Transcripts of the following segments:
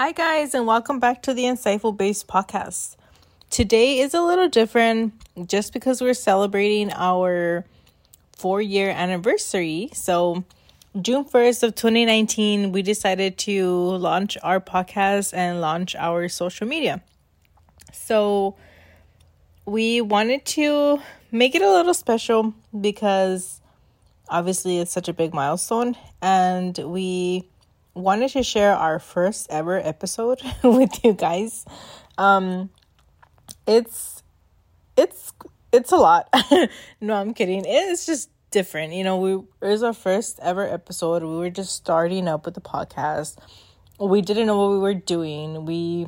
Hi, guys, and welcome back to the Insightful Babes podcast. Today is a little different just because we're celebrating our four year anniversary. So, June 1st of 2019, we decided to launch our podcast and launch our social media. So, we wanted to make it a little special because obviously it's such a big milestone and we wanted to share our first ever episode with you guys. Um it's it's it's a lot. no, I'm kidding. It's just different. You know, we it was our first ever episode. We were just starting up with the podcast. We didn't know what we were doing. We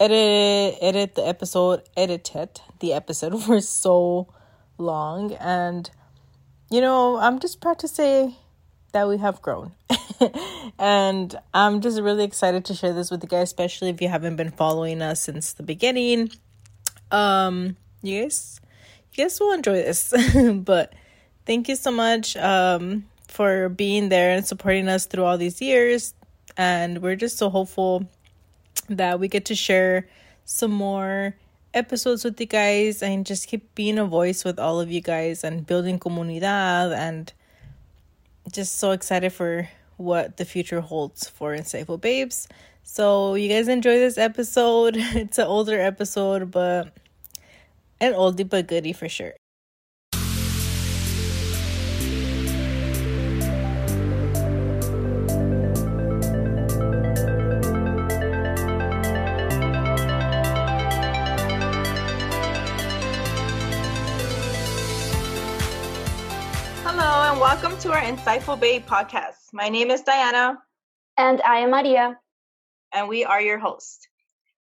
edited edit the episode, edited the episode for so long and you know, I'm just proud to say that we have grown. and I'm just really excited to share this with you guys, especially if you haven't been following us since the beginning. Um, you guys, you guys will enjoy this. but thank you so much um, for being there and supporting us through all these years. And we're just so hopeful that we get to share some more episodes with you guys and just keep being a voice with all of you guys and building comunidad and just so excited for what the future holds for Insightful Babes. So, you guys enjoy this episode. It's an older episode, but an oldie but goodie for sure. Insightful Babe podcast. My name is Diana. And I am Maria. And we are your host.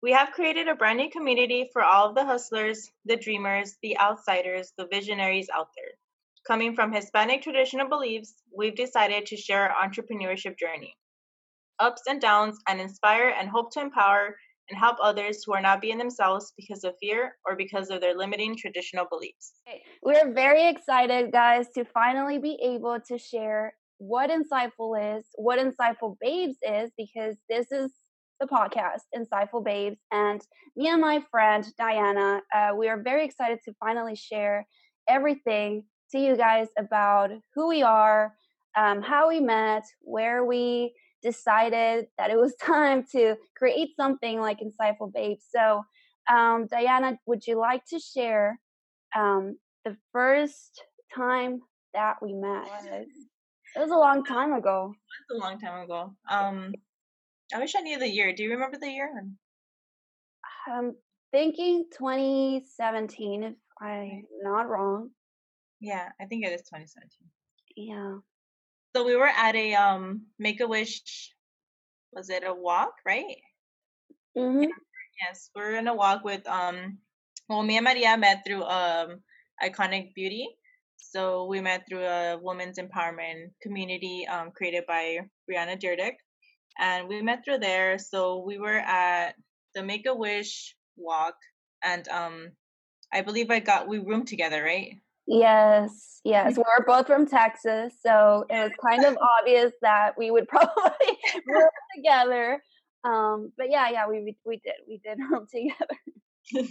We have created a brand new community for all of the hustlers, the dreamers, the outsiders, the visionaries out there. Coming from Hispanic traditional beliefs, we've decided to share our entrepreneurship journey, ups and downs, and inspire and hope to empower and help others who are not being themselves because of fear or because of their limiting traditional beliefs. We're very excited, guys, to finally be able to share what Insightful is, what Insightful Babes is, because this is the podcast, Insightful Babes. And me and my friend Diana, uh, we are very excited to finally share everything to you guys about who we are, um, how we met, where we decided that it was time to create something like Insightful Babes. So, um, Diana, would you like to share um, the first time that we met? It was a long time ago. It was a long time ago. Um, I wish I knew the year. Do you remember the year? I'm thinking 2017, if I'm not wrong. Yeah, I think it is 2017. Yeah. So we were at a um Make a Wish. Was it a walk, right? Mm-hmm. Yes, we're in a walk with um. Well, me and Maria met through um Iconic Beauty. So we met through a women's empowerment community um, created by Brianna Deerdick, and we met through there. So we were at the Make a Wish walk, and um, I believe I got we roomed together, right? Yes, yes. We're both from Texas, so it was kind of obvious that we would probably room together. Um, but yeah, yeah, we we did we did room together.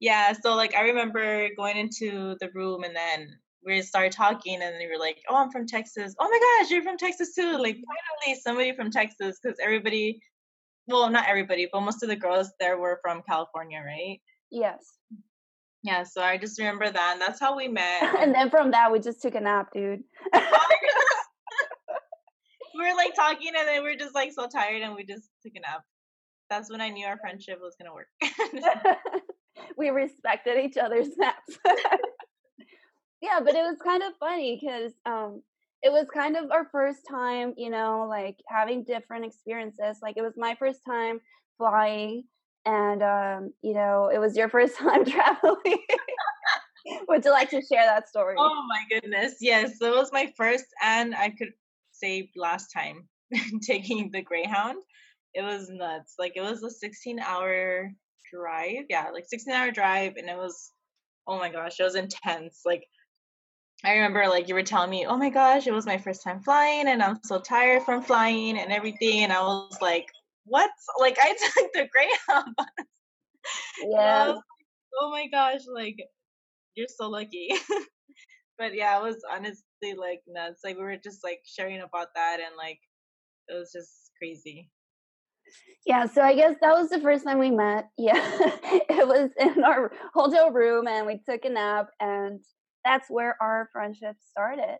yeah, so like I remember going into the room and then we started talking and they were like, "Oh, I'm from Texas. Oh my gosh, you're from Texas too!" Like finally somebody from Texas because everybody, well, not everybody, but most of the girls there were from California, right? Yes. Yeah, so I just remember that, and that's how we met. and then from that, we just took a nap, dude. we were like talking, and then we are just like so tired, and we just took a nap. That's when I knew our friendship was gonna work. we respected each other's naps. yeah, but it was kind of funny because um, it was kind of our first time, you know, like having different experiences. Like it was my first time flying and um, you know, it was your first time traveling. Would you like to share that story? Oh my goodness. Yes, it was my first and I could say last time taking the Greyhound. It was nuts. Like it was a 16 hour drive. Yeah, like 16 hour drive and it was oh my gosh, it was intense. Like I remember like you were telling me, "Oh my gosh, it was my first time flying and I'm so tired from flying and everything." And I was like, what? Like I took the Greyhound bus. Yeah. oh my gosh, like you're so lucky. but yeah, it was honestly like nuts. Like we were just like sharing about that and like it was just crazy. Yeah, so I guess that was the first time we met. Yeah. it was in our hotel room and we took a nap and that's where our friendship started.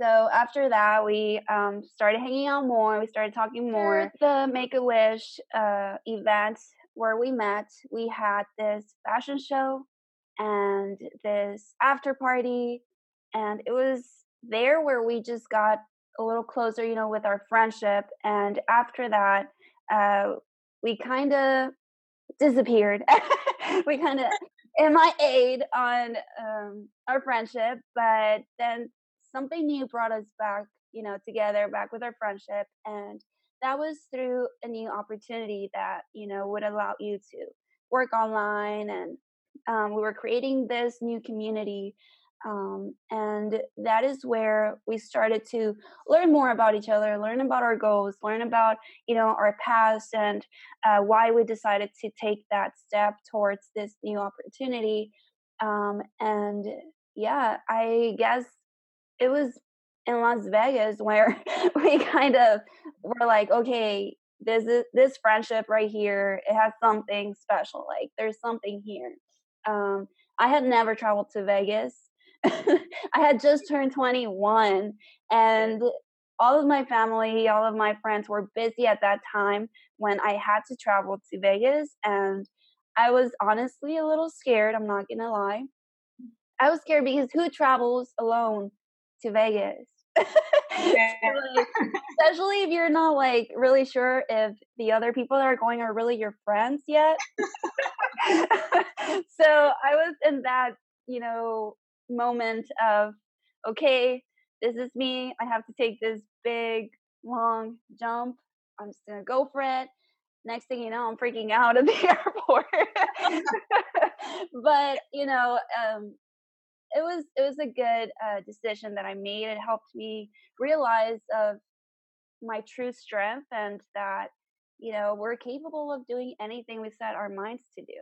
So after that, we um, started hanging out more. We started talking more. The Make a Wish uh, event where we met, we had this fashion show and this after party, and it was there where we just got a little closer, you know, with our friendship. And after that, uh, we kind of disappeared. we kind of MIA'd on um, our friendship, but then something new brought us back, you know, together, back with our friendship. And that was through a new opportunity that, you know, would allow you to work online. And um, we were creating this new community. Um, and that is where we started to learn more about each other, learn about our goals, learn about, you know, our past and uh, why we decided to take that step towards this new opportunity. Um, and yeah, I guess it was in Las Vegas where we kind of were like, okay, this is this friendship right here. It has something special. Like there's something here. Um, I had never traveled to Vegas. I had just turned 21, and all of my family, all of my friends were busy at that time when I had to travel to Vegas, and I was honestly a little scared. I'm not gonna lie. I was scared because who travels alone to Vegas. especially if you're not like really sure if the other people that are going are really your friends yet. so I was in that, you know, moment of, okay, this is me. I have to take this big, long jump. I'm just going to go for it. Next thing you know, I'm freaking out at the airport. but, you know, um, it was it was a good uh, decision that I made. It helped me realize of my true strength and that you know we're capable of doing anything we set our minds to do.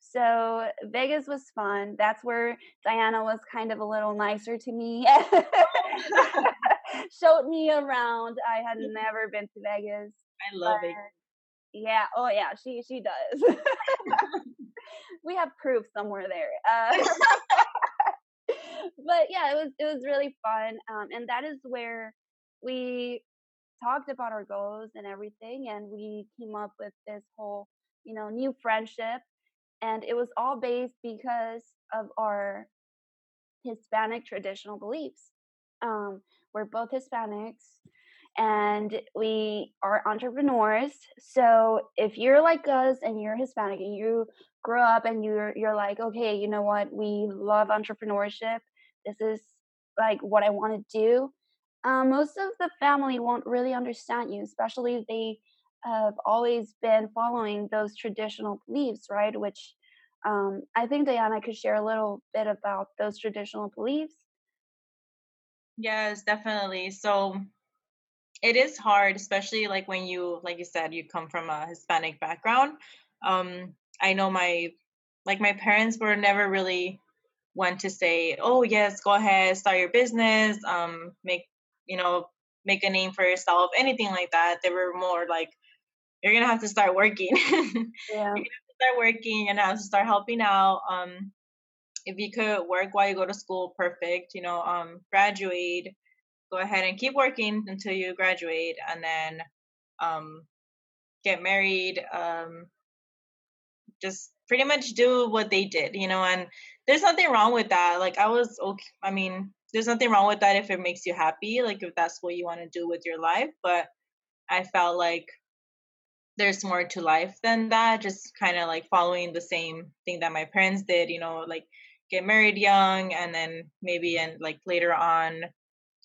So Vegas was fun. That's where Diana was kind of a little nicer to me. Showed me around. I had never been to Vegas. I love it. Yeah. Oh yeah. She she does. we have proof somewhere there. Uh, but yeah, it was it was really fun, um, and that is where we talked about our goals and everything, and we came up with this whole you know new friendship, and it was all based because of our Hispanic traditional beliefs. Um, we're both Hispanics and we are entrepreneurs. So if you're like us and you're Hispanic and you grow up and you're you're like, okay, you know what, we love entrepreneurship this is like what I want to do. Um, most of the family won't really understand you, especially they have always been following those traditional beliefs, right? Which um, I think Diana could share a little bit about those traditional beliefs. Yes, definitely. So it is hard, especially like when you, like you said, you come from a Hispanic background. Um, I know my, like my parents were never really want to say, "Oh yes, go ahead, start your business, um, make you know, make a name for yourself, anything like that." They were more like, "You're gonna have to start working. yeah. start working and have to start helping out. Um, if you could work while you go to school, perfect. You know, um, graduate, go ahead and keep working until you graduate, and then um, get married. Um, just pretty much do what they did, you know, and there's nothing wrong with that. Like I was okay. I mean, there's nothing wrong with that if it makes you happy, like if that's what you want to do with your life. But I felt like there's more to life than that. Just kind of like following the same thing that my parents did, you know, like get married young and then maybe and like later on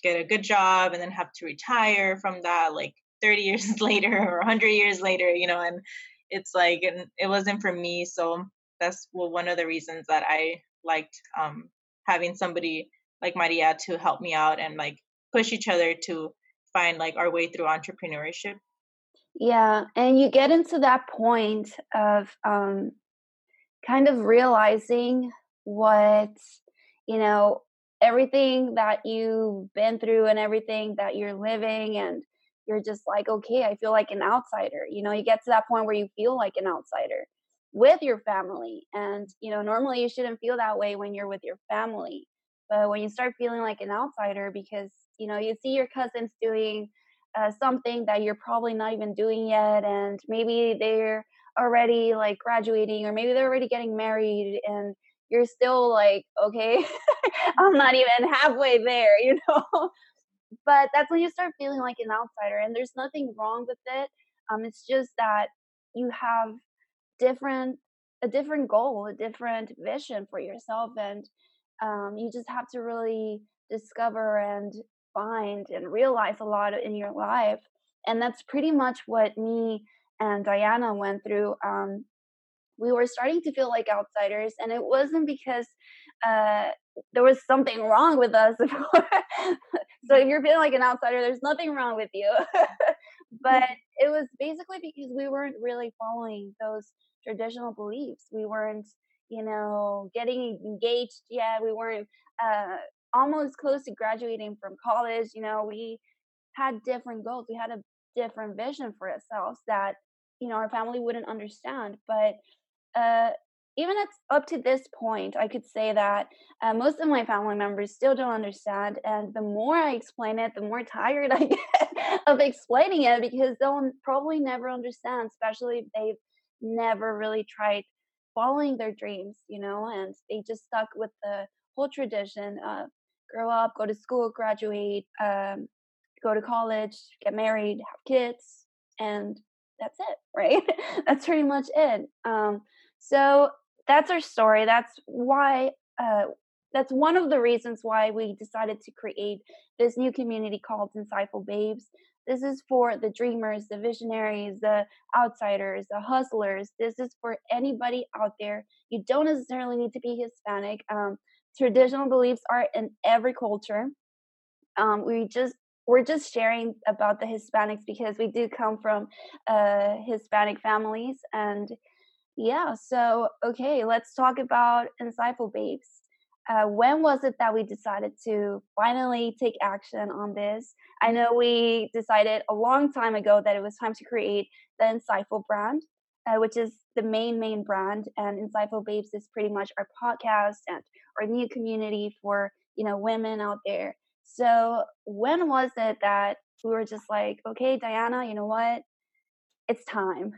get a good job and then have to retire from that like 30 years later or 100 years later, you know, and it's like and it wasn't for me so that's well, one of the reasons that i liked um, having somebody like maria to help me out and like push each other to find like our way through entrepreneurship. Yeah, and you get into that point of um, kind of realizing what you know everything that you've been through and everything that you're living and you're just like okay i feel like an outsider you know you get to that point where you feel like an outsider with your family and you know normally you shouldn't feel that way when you're with your family but when you start feeling like an outsider because you know you see your cousins doing uh, something that you're probably not even doing yet and maybe they're already like graduating or maybe they're already getting married and you're still like okay i'm not even halfway there you know? But that's when you start feeling like an outsider and there's nothing wrong with it um it's just that you have different a different goal a different vision for yourself and um you just have to really discover and find and realize a lot in your life and that's pretty much what me and diana went through um we were starting to feel like outsiders and it wasn't because uh, there was something wrong with us so if you're feeling like an outsider there's nothing wrong with you but it was basically because we weren't really following those traditional beliefs. We weren't you know getting engaged yet. We weren't uh, almost close to graduating from college you know we had different goals. We had a different vision for ourselves that you know our family wouldn't understand but uh, even up to this point, I could say that uh, most of my family members still don't understand. And the more I explain it, the more tired I get of explaining it because they'll probably never understand, especially if they've never really tried following their dreams, you know, and they just stuck with the whole tradition of grow up, go to school, graduate, um, go to college, get married, have kids, and that's it, right? that's pretty much it. Um, so that's our story. That's why. Uh, that's one of the reasons why we decided to create this new community called Insightful Babes. This is for the dreamers, the visionaries, the outsiders, the hustlers. This is for anybody out there. You don't necessarily need to be Hispanic. Um, traditional beliefs are in every culture. Um, we just we're just sharing about the Hispanics because we do come from uh, Hispanic families and yeah, so okay, let's talk about Insightful Babes. Uh, when was it that we decided to finally take action on this? I know we decided a long time ago that it was time to create the Insightful brand, uh, which is the main, main brand. And Insightful Babes is pretty much our podcast and our new community for, you know, women out there. So when was it that we were just like, okay, Diana, you know what? It's time.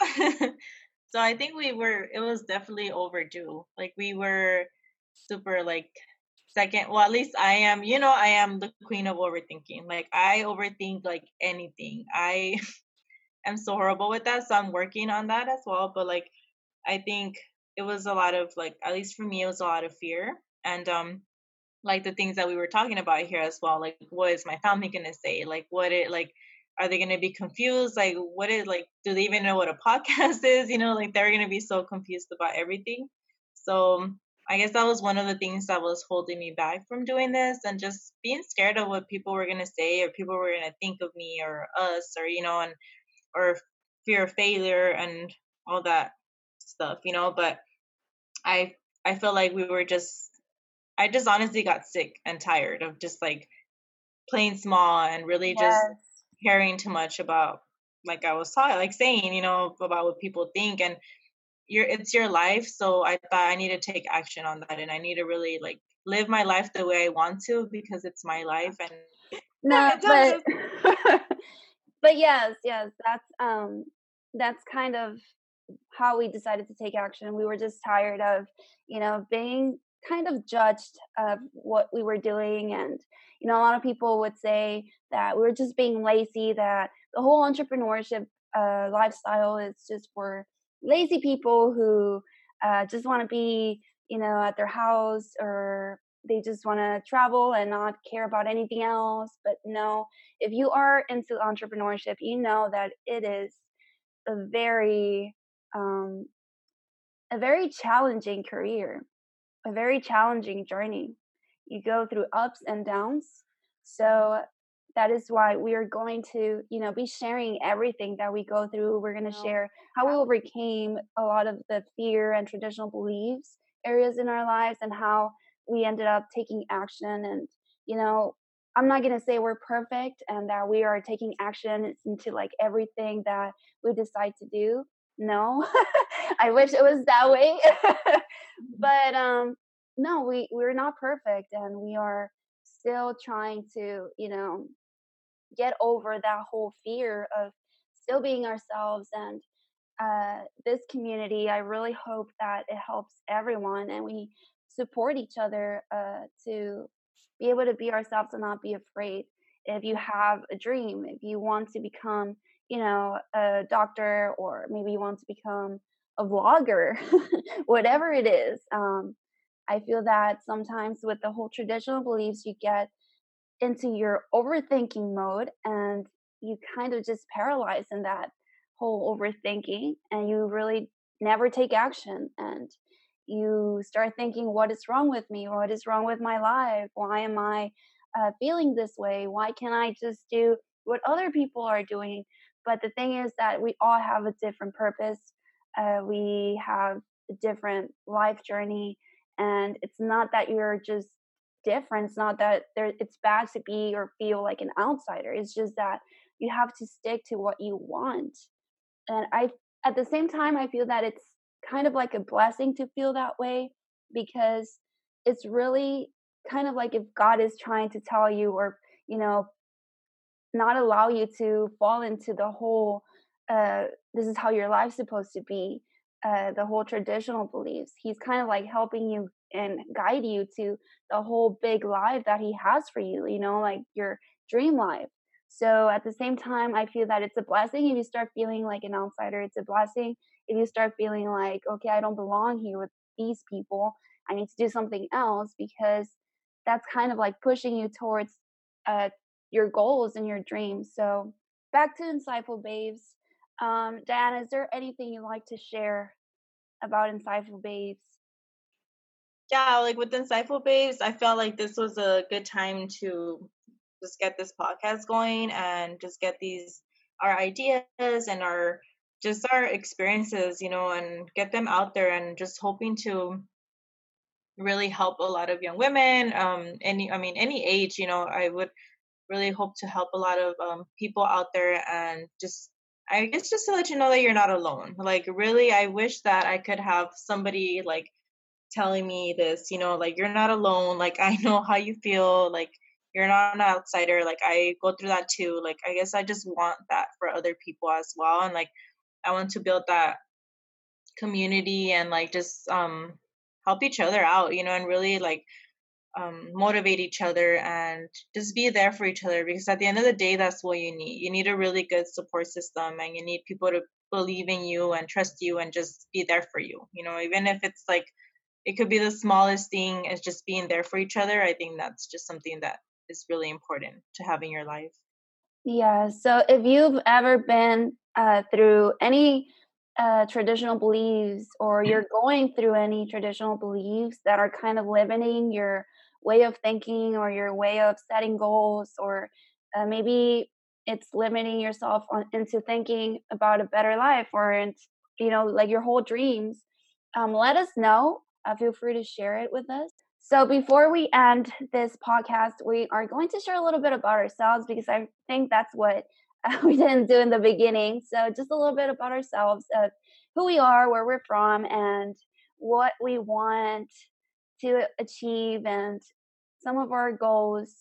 so I think we were it was definitely overdue. Like we were super like second well at least I am, you know, I am the queen of overthinking. Like I overthink like anything. I am so horrible with that. So I'm working on that as well. But like I think it was a lot of like at least for me it was a lot of fear. And um like the things that we were talking about here as well. Like what is my family gonna say? Like what it like are they to be confused like what is like do they even know what a podcast is you know like they're to be so confused about everything so i guess that was one of the things that was holding me back from doing this and just being scared of what people were going to say or people were going to think of me or us or you know and or fear of failure and all that stuff you know but i i feel like we were just i just honestly got sick and tired of just like playing small and really yes. just caring too much about like I was talking like saying, you know, about what people think and your it's your life. So I thought I need to take action on that and I need to really like live my life the way I want to because it's my life and no but but yes, yes, that's um that's kind of how we decided to take action. We were just tired of, you know, being kind of judged of what we were doing and you know a lot of people would say that we were just being lazy that the whole entrepreneurship uh, lifestyle is just for lazy people who uh, just want to be you know at their house or they just want to travel and not care about anything else but no if you are into entrepreneurship you know that it is a very um, a very challenging career a very challenging journey. You go through ups and downs. So that is why we are going to, you know, be sharing everything that we go through. We're going to share how we overcame a lot of the fear and traditional beliefs areas in our lives and how we ended up taking action. And you know i'm not going to say we're perfect and that we are taking action into like everything that we decide to do. No. I wish it was that way. Mm-hmm. but um no we we're not perfect and we are still trying to you know get over that whole fear of still being ourselves and uh, this community i really hope that it helps everyone and we support each other uh, to be able to be ourselves and not be afraid. If you have a dream if you want to become you know a doctor or maybe you want to become a vlogger whatever it is um, i feel that sometimes with the whole traditional beliefs you get into your overthinking mode and you kind of just paralyze in that whole overthinking and you really never take action and you start thinking what is wrong with me? What is wrong with my life? Why am i uh, feeling this way? Why can't i just do what other people are doing? But the thing is that we all have a different purpose uh, we have a different life journey and it's not that you're just different it's not that there it's bad to be or feel like an outsider it's just that you have to stick to what you want. And i at the same time i feel that it's kind of like a blessing to feel that way because it's really kind of like if god is trying to tell you or you know not allow you to fall into the whole uh this is how your life's supposed to be uh the whole traditional beliefs he's kind of like helping you and guide you to the whole big life that he has for you you know like your dream life so at the same time, I feel that it's a blessing if you start feeling like an outsider. It's a blessing if you start feeling like, okay, I don't belong here with these people. I need to do something else because that's kind of like pushing you towards uh, your goals and your dreams. So back to Insightful Babes. Um, Dan, is there anything you'd like to share about Insightful Babes? Yeah, like with Insightful Babes, I felt like this was a good time to just get this podcast going and just get these our ideas and our just our experiences, you know, and get them out there and just hoping to really help a lot of young women, um, any I mean any age, you know, I would really hope to help a lot of um, people out there and just I guess just to let you know that you're not alone. Like really I wish that I could have somebody like telling me this, you know, like you're not alone, like I know how you feel, like you're not an outsider like i go through that too like i guess i just want that for other people as well and like i want to build that community and like just um help each other out you know and really like um motivate each other and just be there for each other because at the end of the day that's what you need. You need a really good support system and you need people to believe in you and trust you and just be there for you you know even if it's like it could be the smallest thing as just being there for each other i think that's just something that is really important to have in your life. Yeah. So if you've ever been uh, through any uh, traditional beliefs or you're going through any traditional beliefs that are kind of limiting your way of thinking or your way of setting goals or uh, maybe it's limiting yourself on, into thinking about a better life or into, you know like your whole dreams um, let us know uh, feel free to share it with us so, before we end this podcast, we are going to share a little bit about ourselves because I think that's what we didn't do in the beginning. So, just a little bit about ourselves, of who we are, where we're from, and what we want to achieve, and some of our goals,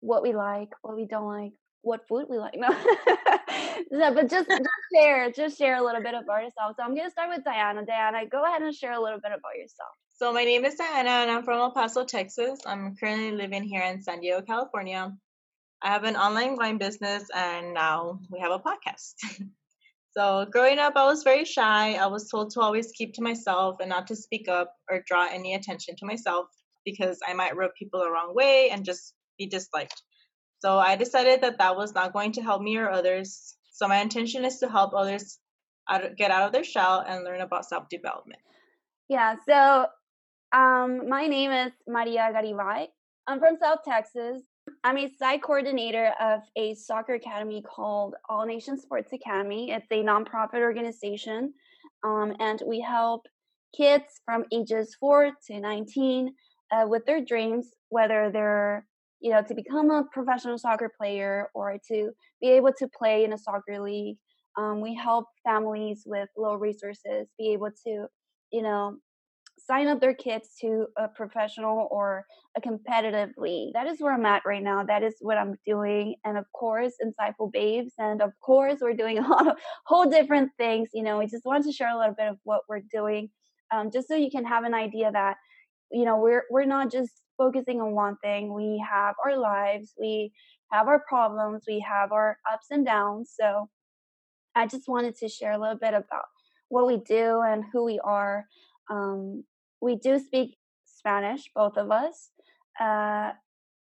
what we like, what we don't like, what food we like. No, but just, just share, just share a little bit about ourselves. So, I'm going to start with Diana. Diana, go ahead and share a little bit about yourself. So my name is Diana and I'm from El Paso, Texas. I'm currently living here in San Diego, California. I have an online wine business and now we have a podcast. so growing up, I was very shy. I was told to always keep to myself and not to speak up or draw any attention to myself because I might rub people the wrong way and just be disliked. So I decided that that was not going to help me or others. So my intention is to help others get out of their shell and learn about self development. Yeah, so um, my name is Maria Garibay. I'm from South Texas. I'm a site coordinator of a soccer academy called All Nation Sports Academy. It's a nonprofit organization, um, and we help kids from ages 4 to 19 uh, with their dreams, whether they're you know to become a professional soccer player or to be able to play in a soccer league. Um, we help families with low resources be able to you know sign up their kids to a professional or a competitive league. That is where I'm at right now. That is what I'm doing. And of course, Insightful Babes. And of course, we're doing a lot of whole different things. You know, we just want to share a little bit of what we're doing, um, just so you can have an idea that, you know, we're we're not just focusing on one thing. We have our lives, we have our problems, we have our ups and downs. So I just wanted to share a little bit about what we do and who we are. Um, we do speak Spanish, both of us. Uh,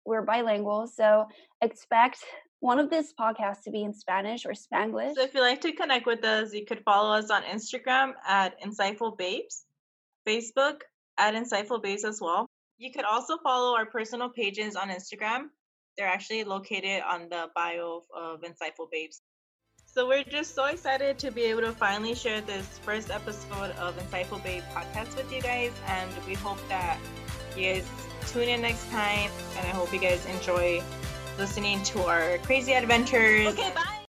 we're bilingual, so expect one of this podcast to be in Spanish or Spanglish. So if you'd like to connect with us, you could follow us on Instagram at Insightful Babes, Facebook at Insightful Babes as well. You could also follow our personal pages on Instagram. They're actually located on the bio of Insightful Babes. So we're just so excited to be able to finally share this first episode of Insightful Babe podcast with you guys, and we hope that you guys tune in next time, and I hope you guys enjoy listening to our crazy adventures. Okay, bye.